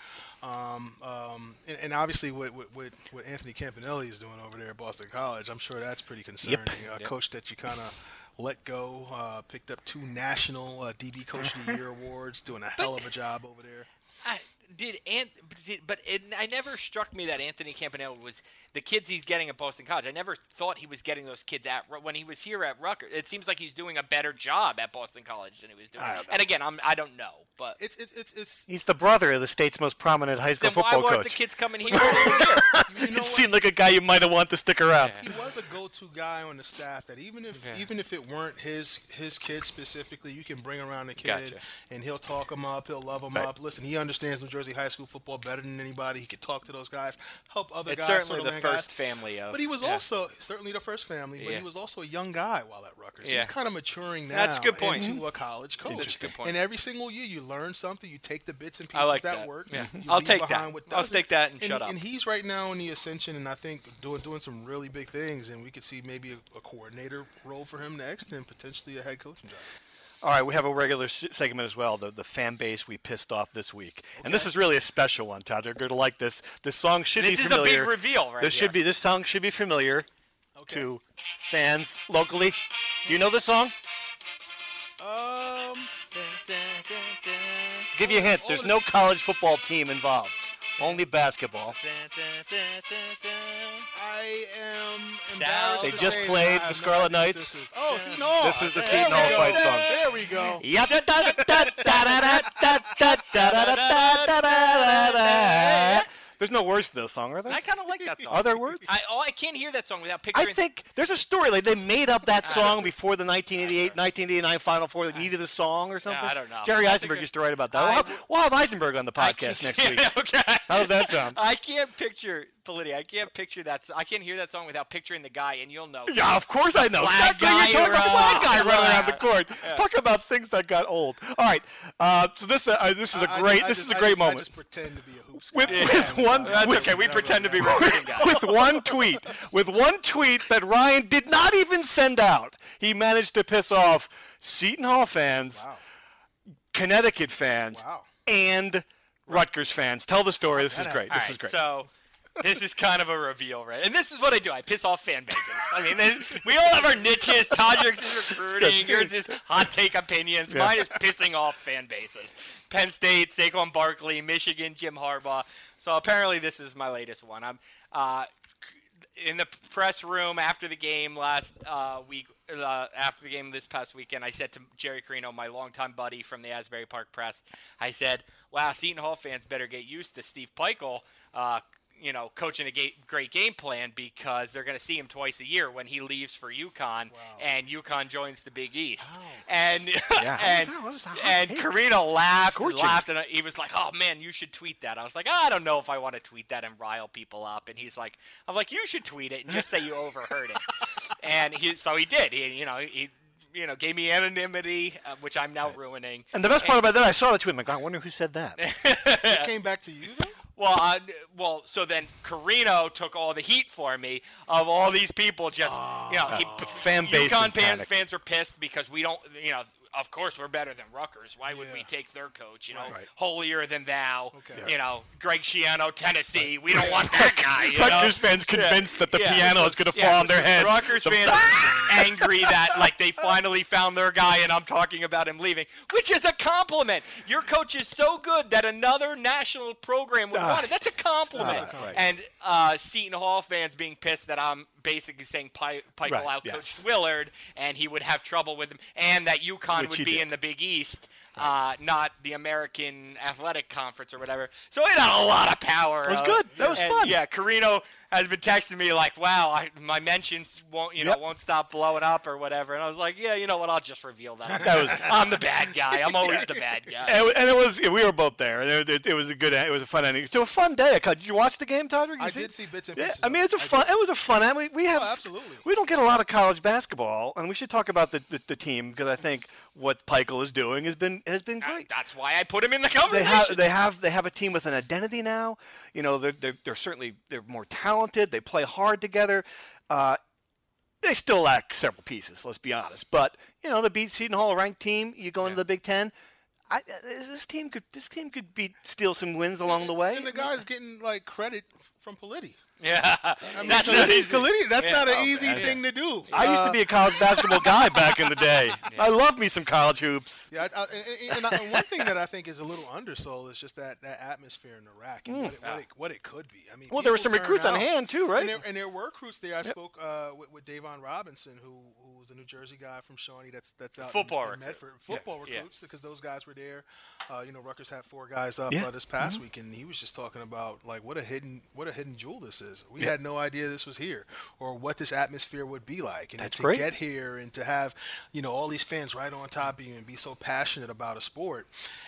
Um, um, and, and obviously what, what, what, Anthony Campanile is doing over there at Boston College, I'm sure that's pretty concerning. A Yep. coach that you kind of let go, uh, picked up two national uh, DB Coach of the (laughs) Year awards, doing a hell of a job over there. I, did Ant, did, but it, I never struck me that Anthony Campanile was the kids he's getting at Boston College. I never thought he was getting those kids at when he was here at Rutgers. It seems like he's doing a better job at Boston College than he was doing. I don't know. And again, I'm I don't know, but It's, it's, it's, it's He's the brother of the state's most prominent high school then why football weren't coach. the kids coming here when he was here? (laughs) you know it seemed like a guy you might have wanted to stick around. he was a go-to guy on the staff that even if Yeah. even if it weren't his his kid specifically, you can bring around the kid Gotcha. and he'll talk him up, he'll love him Right. up. Listen, he understands New Jersey high school football better than anybody. He could talk to those guys, help other It's guys. certainly the first guys. family of. But he was yeah. also certainly the first family, but Yeah. he was also a young guy while at Rutgers. Yeah. He's kind of maturing now That's a good point. into mm-hmm. a college coach. That's a good point. And every single year you learn something, you take the bits and pieces like that, that. work. Yeah. you I'll take that. what I'll take that and and, shut up. And he's right now in the ascension, and I think doing doing some really big things, and we could see maybe a, a coordinator role for him next, and potentially a head coaching job. All right, we have a regular segment as well, the, the fan base we pissed off this week. And this is really a special one, Todd. You're going to like this. This song should This be is a big reveal right This here. should be this song should be familiar Okay. to fans locally. Do you know this song? Um, Give you a hint. There's no college football team involved. Only basketball. Am embarrassed. They to just say played the no Scarlet Knights. This is. Oh, see, no. This is the There Seton Hall go. fight song. There we go. There's no words to this song, are there? I kind of like that song. Are there words? I oh, I can't hear that song without picturing. I think there's a story. Like they made up that song before the 1988, 1989 Final Four. They needed a song or something. I don't know. Jerry That's Izenberg good- used to write about that. We'll I have, we'll have Izenberg on the podcast next week. okay. How does that sound? I can't picture Politi. I can't picture that. s- I can't hear that song without picturing the guy, and you'll know. Yeah, of course I know. flag Exactly. You're talking about the guy, uh, running around the court. Talk about things that got old. All right. Uh, so this uh, this is a great just- I this just- is a great just- moment. I just pretend to be a hoops with, guy. with one That's with, okay. We pretend to be recruiting guys. with one tweet, with one tweet that Ryan did not even send out, he managed to piss off Seton Hall fans, Wow. Connecticut fans, Wow. and Rutgers fans. Tell the story. This is great. This right, is great. So this is kind of a reveal, right? And this is what I do. I piss off fan bases. I mean, this- we all have our niches. Todderick's is (laughs) recruiting. Yours is hot take opinions. Mine is pissing off fan bases. Penn State, Saquon Barkley, Michigan, Jim Harbaugh. So apparently this is my latest one. I'm uh, in the press room after the game last uh, week, uh, after the game this past weekend, I said to Jerry Carino, my longtime buddy from the Asbury Park Press, I said, "Wow, Seton Hall fans better get used to Steve Pikiell." You know, coaching a ga- great game plan because they're going to see him twice a year when he leaves for UConn and UConn joins the Big East. And Yeah. and, (laughs) That was a hot and take. Carino laughed and laughed and he was like, "Oh man, you should tweet that." I was like, "I don't know if I want to tweet that and rile people up." And he's like, "I'm like, you should tweet it and just say you overheard it." (laughs) and he so he did. He you know he you know gave me anonymity, uh, which I'm now ruining. And the best part about that, I saw the tweet. I'm like, I wonder who said that. (laughs) It came back to you though. Well, uh, well, so then Carino took all the heat for me of all these people just, you know, he, fan base UConn in fans, panic. fans were pissed because we don't, you know, of course we're better than Rutgers. Why would we take their coach? You know, Right. holier than thou. Okay. You know, Greg Schiano, Tennessee. We don't want that (laughs) guy. You know? Rutgers fans convinced that the Yeah. piano is going to Yeah. fall on their heads. Rutgers The- fans (laughs) angry that like they finally found their guy and I'm talking about him leaving, which is a compliment. Your coach is so good that another national program would Ah. want it. That's a compliment. Ah, right. And uh, Seton Hall fans being pissed that I'm basically saying Pike Right, out yes. Willard and he would have trouble with him, and that UConn Which would be did. in the Big East. Uh, not the American Athletic Conference or whatever. So it had a lot of power. It was uh, good. That was and, fun. Yeah, Carino has been texting me like, "Wow, I, my mentions won't, you know, Yep. won't stop blowing up or whatever." And I was like, "Yeah, you know what? I'll just reveal that. That was- (laughs) I'm the bad guy. I'm always the bad guy." And it, and it was we were both there. and It, it, it was a good. It was a fun ending. So a fun day. Did you watch the game, Todd? You I did see bits and Yeah, pieces I mean, it's a I fun. It was a fun. I mean, we oh, have Oh, absolutely. We don't get a lot of college basketball, and we should talk about the, the, the team because I think what Pikiell is doing has been has been Uh, great. That's why I put him in the They conversation. have they have they have a team with an identity now. You know, they're they're, they're certainly they're more talented. They play hard together. Uh, they still lack several pieces. Let's be honest. But you know, to beat Seton Hall, a ranked team, you go into the Big Ten. I, this team could this team could beat steal some wins along the way. And the guy's getting like credit from Politi. (laughs) yeah, I mean, that's Politi's- not easy. Politi- that's Yeah. not an Oh, easy man. thing to do. I used Uh, to be a college (laughs) basketball guy back in the day. (laughs) I love me some college hoops. Yeah, I, I, and, and, I, and one thing that I think is a little undersold is just that, that atmosphere in the RAC and what, it, what, it, what it could be. I mean, Well, there were some turned recruits on hand too, right? And there, and there were recruits there. I spoke uh, with, with Davon Robinson, who who was a New Jersey guy from Shawnee. That's that's out in- Football in, recruit. Medford. Football yeah. recruits because those guys were there. Uh, you know, Rutgers had four guys up Yeah. uh, this past week, and he was just talking about like what a hidden what a hidden jewel this is. We had no idea this was here or what this atmosphere would be like. And That's to great. get here and to have you know all these fans right on top of you and be so passionate about a sport.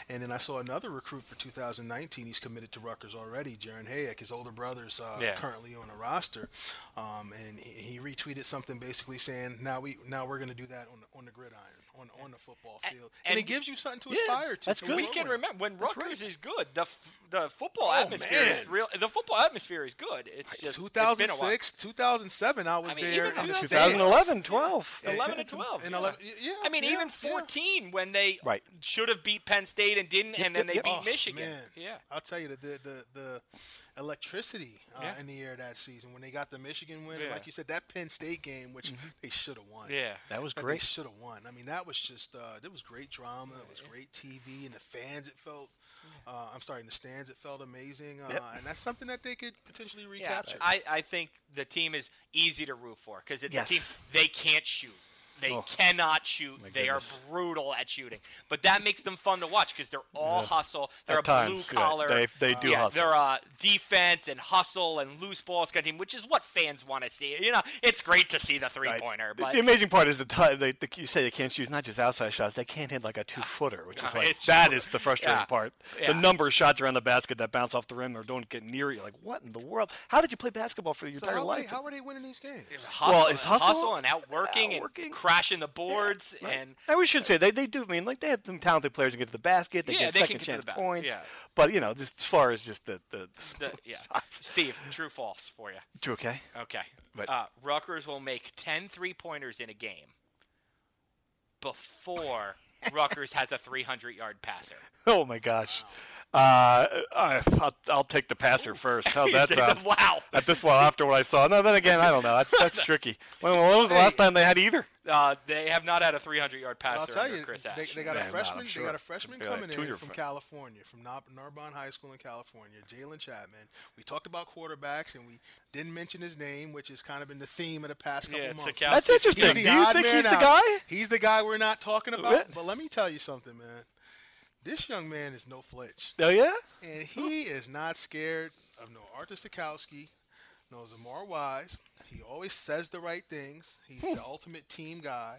And then I saw another recruit for 2019. He's committed to Rutgers already. Jaron Hayek, his older brother's uh, Yeah. currently on a roster, um, and he, he retweeted something basically saying, "Now we now we're going to do that on on the gridiron." On, on the football field, and, and- it gives you something to Yeah, aspire to. that's good. We can remember when Rutgers is good. The f- the football Oh, atmosphere is real. The football atmosphere is good. It's just it's been a while. 2006, 2007, I was I mean, there even 2011, 12. Yeah, 11 and 12. and yeah. 11 yeah, I mean, yeah, even yeah. 14 when they Right. should have beat Penn State and didn't, and then yep, they yep. beat Oh, Michigan. Man. Yeah. I'll tell you the the the, the electricity uh, Yeah. in the air that season when they got the Michigan win, Yeah. Mm-hmm. like you said, that Penn State game, which they should have won. Yeah. That was That great. They should have won. I mean, that was just uh, there was great drama. It was great TV, and the fans. It felt. Uh, I'm sorry, in the stands, it felt amazing, uh, Yep. and that's something that they could potentially Yeah, recapture. I, I think the team is easy to root for because it's Yes. a team they can't shoot. They Oh. cannot shoot. My They goodness. are brutal at shooting, but that makes them fun to watch because they're all hustle. They're At a blue times, yeah, collar. they- they do yeah, hustle. They're uh, defense and hustle and loose balls kind of team, which is what fans want to see. You know, it's great to see the three Right. pointer, The- but the amazing part is the time they, the, you say they can't shoot not just outside shots; they can't hit like a two footer, which is (laughs) like it's that true. is the frustrating Yeah. part. Yeah. The number of shots around the basket that bounce off the rim or don't get near you. Like what in the world? How did you play basketball for your so entire how, were they, life? how were they winning these games? hustle, Well, it's and hustle, and outworking, outworking. and crashing the boards and And we should say they, they do. I mean, like they have some talented players who get to the basket. They Yeah, get they second get chance the points. yeah. But you know, just as far as just the the, the, yeah. shots. Steve, true false for you. True. okay? Okay. But- uh, Rutgers will make 10 three pointers in a game before (laughs) Rutgers has a 300 yard passer. Oh my gosh. Uh, I, I'll, I'll take the passer (laughs) first. How's that sound? wow. At this point, after what I saw. No, then again, I don't know. That's that's (laughs) tricky. When, when was the last time they had either? Uh, they have not had a 300-yard passer I'll tell under you, Chris they, Ash. they got Man, a freshman. I'm They got a freshman They're like coming in year from fr- California, from Nar- Narbonne High School in California. Jalen Chapman. We talked about quarterbacks, and we didn't mention his name, which has kind of been the theme of the past couple Yeah, months. Sitkowski. That's interesting. Do you think he's the out. guy? He's the guy we're not talking about. (laughs) But let me tell you something, man. This young man is no flinch. Oh yeah. And he is not scared of no Arthur Sitkowski, no Zamar Wise. He always says the right things. He's hmm. the ultimate team guy.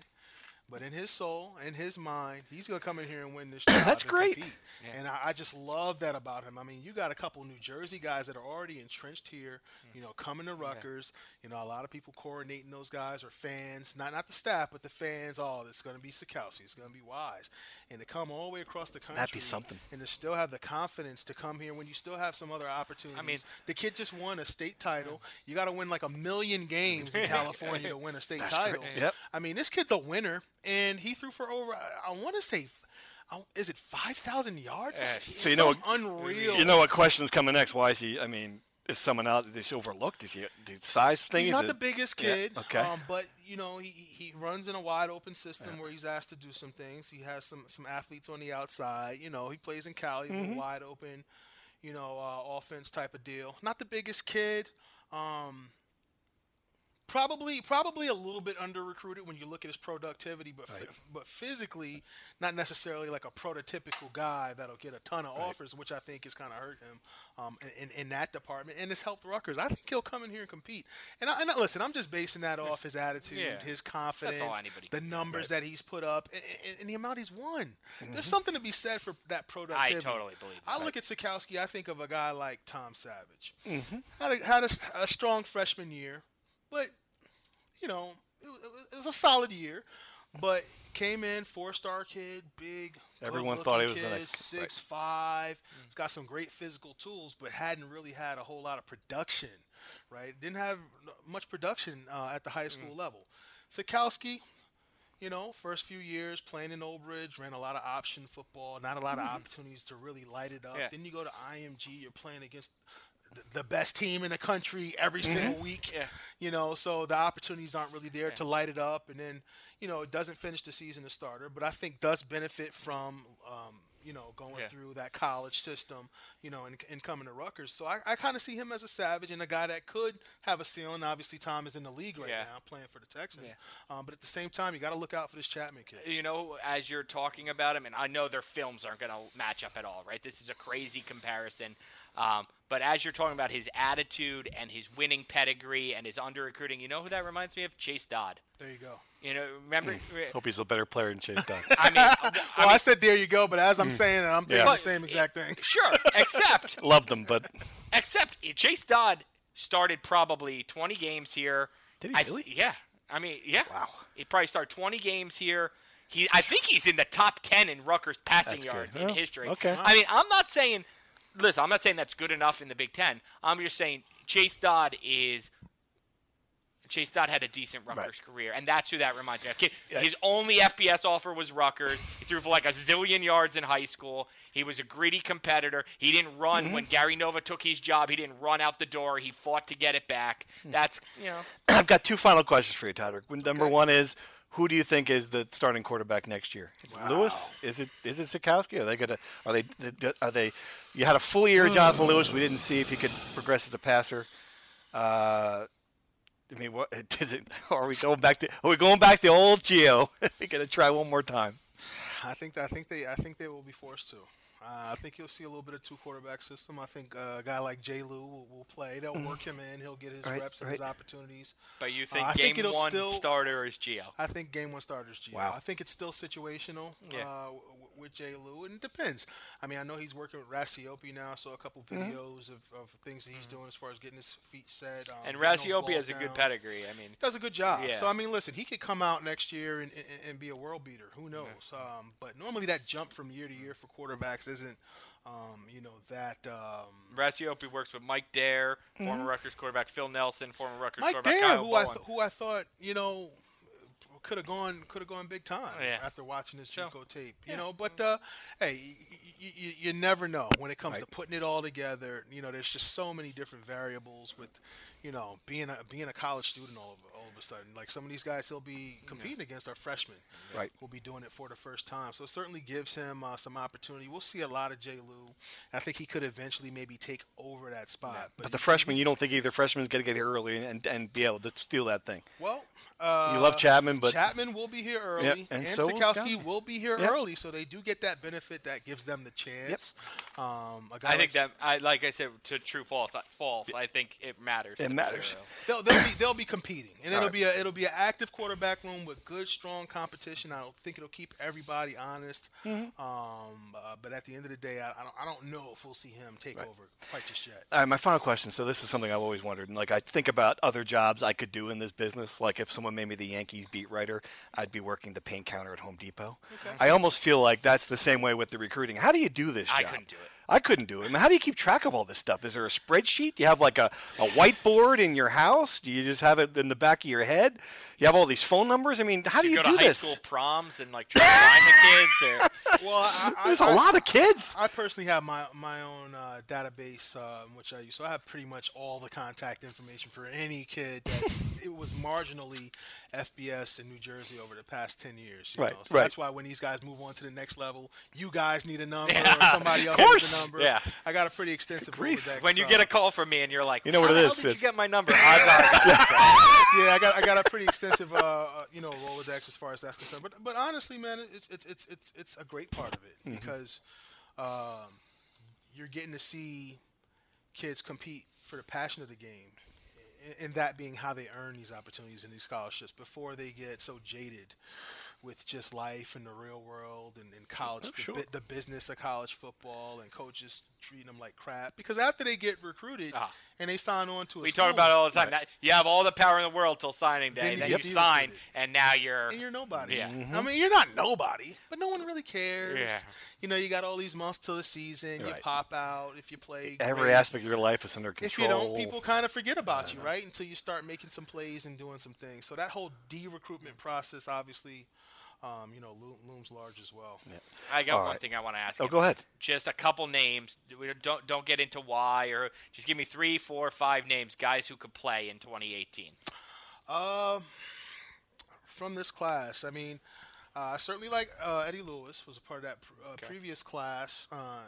But in his soul, in his mind, he's gonna come in here and win this (coughs) job. That's and great. compete. And I, I just love that about him. I mean, you got a couple New Jersey guys that are already entrenched here. Mm. You know, coming to Rutgers. You know, a lot of people coordinating those guys are fans, not not the staff, but the fans. Oh, it's gonna be Sitkowski. It's gonna be Wise. And to come all the way across the country, That'd be something. and to still have the confidence to come here when you still have some other opportunities. I mean, the kid just won a state title. You got to win like a million games in (laughs) California to win a state title. Yep. I mean, this kid's a winner, and he threw for over. I, I want to say is it five thousand yards? Yeah. So you know unreal. You know what question's coming next? Why is he? I mean, is someone out? He overlooked? Is he the size thing? He's is not it- the biggest Yeah, kid, okay. um, but you know he, he runs in a wide open system where he's asked to do some things. He has some some athletes on the outside. You know he plays in Cali, Mm-hmm. wide open, you know uh, offense type of deal. Not the biggest kid. Um, Probably, probably a little bit under recruited when you look at his productivity, but phy- but physically, not necessarily like a prototypical guy that'll get a ton of offers, which I think has kind of hurt him um, in, in, that department, and it's helped Rutgers. I think he'll come in here and compete. And, I, and I, listen, I'm just basing that off his attitude, Yeah. his confidence, the numbers that he's put up, and, and, and the amount he's won. There's something to be said for that productivity. I totally believe I look at Sitkowski. I think of a guy like Tom Savage. Mm-hmm. Had a, had a, a strong freshman year, but you know it, was- it was- a solid year. But came in four star kid, big. Everyone thought he was the kid, next- right. six five. Mm. He's got some great physical tools, but hadn't really had a whole lot of production. Right? Didn't have much production uh, at the high mm. school level. Sitkowski, you know, first few years playing in Old Bridge, ran a lot of option football, not a lot of mm. opportunities to really light it up. Yeah. Then you go to IMG, you're playing against the best team in the country every single week. Yeah. You know, so the opportunities aren't really there to light it up. And then, you know, it doesn't finish the season as starter, but I think does benefit from, um, you know, going Yeah. through that college system, you know, and, and coming to Rutgers. So I, I kind of see him as a savage and a guy that could have a ceiling. Obviously, Tom is in the league right Yeah. now playing for the Texans. Um, but at the same time, you got to look out for this Chapman kid. you know, as you're talking about him, and I know their films aren't going to match up at all, right? This is a crazy comparison. Um, but as you're talking about his attitude and his winning pedigree and his under recruiting, you know who that reminds me of? Chase Dodd. There you go. You know, remember? Hmm. Hope he's a better player than Chase Dodd. (laughs) I mean, (laughs) I Well, I, said there you go, but as I'm saying it, I'm thinking Yeah. the same exact thing. (laughs) sure, except Loved them, but Except Chase Dodd started probably 20 games here. Did he I th- really? yeah. I mean, yeah. Wow. He probably started 20 games here. He, I think he's in the top 10 in Rutgers passing That's good. yards in Well, history. okay. I mean, I'm not saying, listen, I'm not saying that's good enough in the Big Ten. I'm just saying Chase Dodd is. Chase Dodd had a decent Rutgers career, and that's who that reminds me of. His only FBS offer was Rutgers. He threw for like a zillion yards in high school. He was a gritty competitor. He didn't run Mm-hmm. when Gary Nova took his job. He didn't run out the door. He fought to get it back. Hmm. That's you know. (clears throat) I've got two final questions for you, Todderick. Number one is, who do you think is the starting quarterback next year? Is it Lewis? Is it is it Sitkowski? Are they gonna? Are they? Are they? You had a full year of Jonathan Lewis. We didn't see if he could progress as a passer. Uh, I mean, what (laughs) is it? Are we going back to? Are we going back to old Geo? (laughs) we gonna try one more time. I think I think they I think they will be forced to. Uh, I think you'll see a little bit of two quarterback system. I think uh, a guy like Jay Lou will, will play. They'll work him in. He'll get his Mm-hmm. Right, reps and his opportunities. But you Uh, think I game think it'll one still- starter is Gio? I think game one starter is Gio. Wow. I think it's still situational Yeah. W- with Jay Lou, and it depends. I mean, I know he's working with Rasiopi now, I saw a couple Mm-hmm. videos of, of things that he's doing as far as getting his feet set. Um, And getting Rasiopi has balls a good pedigree. I mean, Does a good job. Yeah. So I mean, listen, he could come out next year and, and, and be a world beater. Who knows? Um, but normally that jump from year to year for quarterbacks isn't, um, you know, that. Um, Rasiopi works with Mike Dare, former Rutgers quarterback Phil Nelson, former Rutgers Mike quarterback Dare, Kyle who I th- who I thought you know could have gone could have gone big time Yeah. after watching this So- JUCO tape. You know, but uh, hey, y- y- you, you, you never know when it comes to putting it all together. You know, there's just so many different variables with, you know, being a being a college student all of, all of a sudden. Like some of these guys he'll be competing against are freshmen. Right. Will be doing it for the first time. So it certainly gives him uh, some opportunity. We'll see a lot of Jay Lou. I think he could eventually maybe take over that spot. But the he- freshman, you don't think either freshman's going to get here early and, and be able to steal that thing. Well, uh, You love Chapman, but- Chapman will be here early, Yep, and, and so will Sitkowski Sitkowski. will be here Yep. early, so they do get that benefit that gives them the chance. Um, a guy I like think that I like I said to true false. uh, False. I think it matters. It matters. They'll, they'll be they'll be competing, and it'll be a it'll be an active quarterback room with good, strong competition. I don't think it'll keep everybody honest. Mm-hmm. Um, uh, but at the end of the day, I, I don't I don't know if we'll see him take over quite just yet. All right, my final question. So this is something I've always wondered, and like I think about other jobs I could do in this business. Like if someone made me the Yankees beat writer, I'd be working the paint counter at Home Depot. I almost feel like that's the same way with the recruiting. How do you do this? I couldn't do it. I couldn't do it. I mean, how do you keep track of all this stuff? Is there a spreadsheet? Do you have like a, a whiteboard in your house? Do you just have it in the back of your head? You have all these phone numbers. I mean, how do You you, go do to high this? school proms and like try to find the kids. Or, (laughs) Well, I, I, There's I- a lot of kids. I personally have my my own uh, database, uh, which I use. So I have pretty much all the contact information for any kid that (laughs) it was marginally FBS in New Jersey over the past ten years. You Right, know? So right. that's why when these guys move on to the next level, you guys need a number Yeah. or somebody else Of course. Needs a number. Yeah. I got a pretty extensive Grief. Rolodex, when you get a call from me and you're like, You know what How it the is? Hell did It's- you get my number? I got it. (laughs) yeah, I got I got a pretty extensive uh, uh, you know Rolodex as far as that's concerned. But but honestly, man, it's it's it's it's it's a great part of it because um, you're getting to see kids compete for the passion of the game, and- and that being how they earn these opportunities and these scholarships before they get so jaded with just life and the real world and, and college, oh, the, sure. bu- the business of college football and coaches treating them like crap. Because after they get recruited Ah. and they sign on to a We school, talk about it all the time. That you have all the power in the world till signing day. Then Then, you you get sign, with and now you're. and you're nobody. Yeah. I mean, you're not nobody, but no one really cares. Yeah. You know, you got all these months till the season. You Right. pop out if you play. Every great. aspect of your life is under control. If you don't, people kind of forget about you, right? Until you start making some plays and doing some things. So that whole de-recruitment process, obviously, um, you know, lo- looms large as well. I got All one right. thing I want to ask. Oh, you. go ahead. Just a couple names. We don't don't get into why or just give me three, four, five names, guys who could play in 2018. Um, from this class, I mean, uh, I certainly like uh, Eddie Lewis was a part of that pr- uh, previous class. Uh,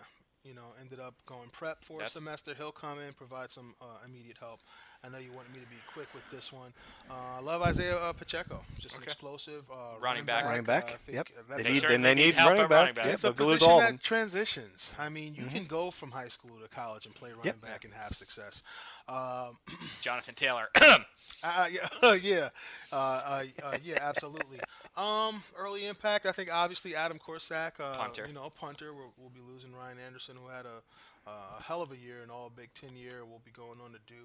you know, ended up going prep for a semester. He'll come in, provide some uh, immediate help. I know you wanted me to be quick with this one. Uh, love Isaiah uh, Pacheco, just an explosive uh, Running back. Running Uh, back. I think yep. They need, then they need need help running back. running back. Yeah, it's a position that transitions. I mean, you can go from high school to college and play running Yep. back and have success. Um, (clears throat) Jonathan Taylor. (clears throat) Uh, yeah, (laughs) yeah, uh, uh, uh, yeah, absolutely. Um, early impact. I think obviously Adam Korsak, uh, Punter. You know, punter. We'll, we'll be losing Ryan Anderson, who had a, uh, a hell of a year, an All Big Ten year. We'll be going on to do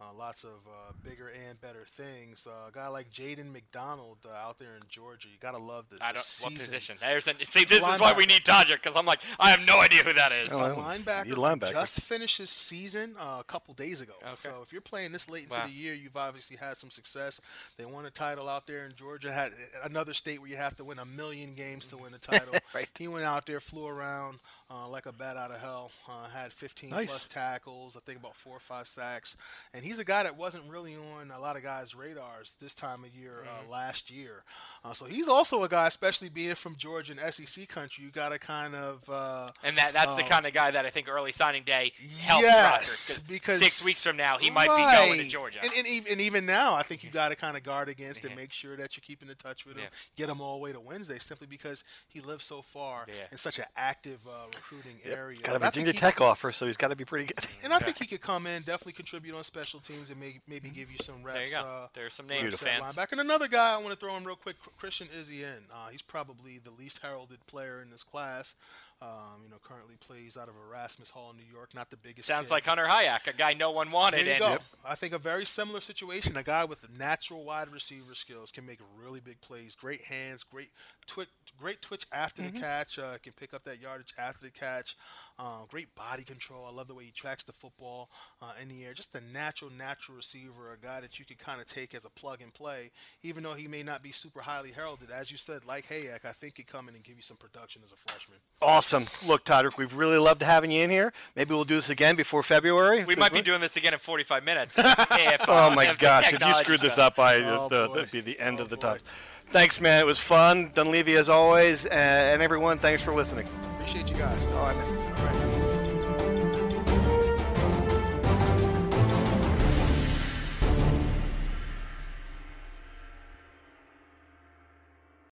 uh, uh, lots of uh, bigger and better things. Uh, a guy like Jaden McDonald uh, out there in Georgia. You gotta love the, I don't. season. What position? There's an, see, this is why we need Todderick because I'm like, I have no idea who that is. Oh, A linebacker, you who linebacker. just finished his season uh, a couple days ago. Okay. So if you're playing this late into Wow. the year, you've obviously had some success. They won a title out there in Georgia. Had another state where you have to win a million games to win a (laughs) title. Right. He went out there, flew around uh, like a bat out of hell. Uh, had 15 Nice. plus tackles. I think about four or five sacks. And he's a guy that wasn't really on a lot of guys' radars this time of year Mm-hmm. uh, last year. Uh, so he's also a guy, especially being from Georgia and SEC country. You got to kind of. Uh, And that that's the Um, kind of guy that I think early signing day helped Yes, Rutgers, because six weeks from now he might be going to Right. Georgia. and, and, even, and even now, I think you got to kind of guard against and make sure that you're keeping in touch with him. Yeah. Get him all the way to Wednesday, simply because he lives so far Yeah. in such an active uh, recruiting area. Got a But Virginia he- Tech offer, so he's got to be pretty good. and I think he could come in, definitely contribute on special teams, and may, maybe give you some reps. there you go. Uh, There's some reps names, at fans. linebacker. And another guy I want to throw in real quick, Christian Izien. Uh, he's probably the least heralded player in this class. Um, you know, currently plays out of Erasmus Hall in New York. Not the biggest. Sounds kid. like Hunter Hayek, a guy no one wanted. There you and go. I think a very similar situation. A guy with natural wide receiver skills can make really big plays. Great hands, great twitch, great twitch after Mm-hmm. the catch. Uh, can pick up that yardage after the catch. Um, great body control. I love the way he tracks the football uh, in the air. Just a natural, natural receiver. A guy that you could kind of take as a plug and play, even though he may not be super highly heralded. As you said, like Hayek, I think could come in and give you some production as a freshman. Awesome. Awesome. Look, Todderick, we've really loved having you in here. Maybe we'll do this again before February. We might be doing this again in 45 minutes. (laughs) if, Oh my if gosh! If you screwed this up, I Oh, the, boy. that'd be the end Oh, of the boy. time. Thanks, man. It was fun. Dunleavy as always, and everyone, thanks for listening. Appreciate you guys. All right, man.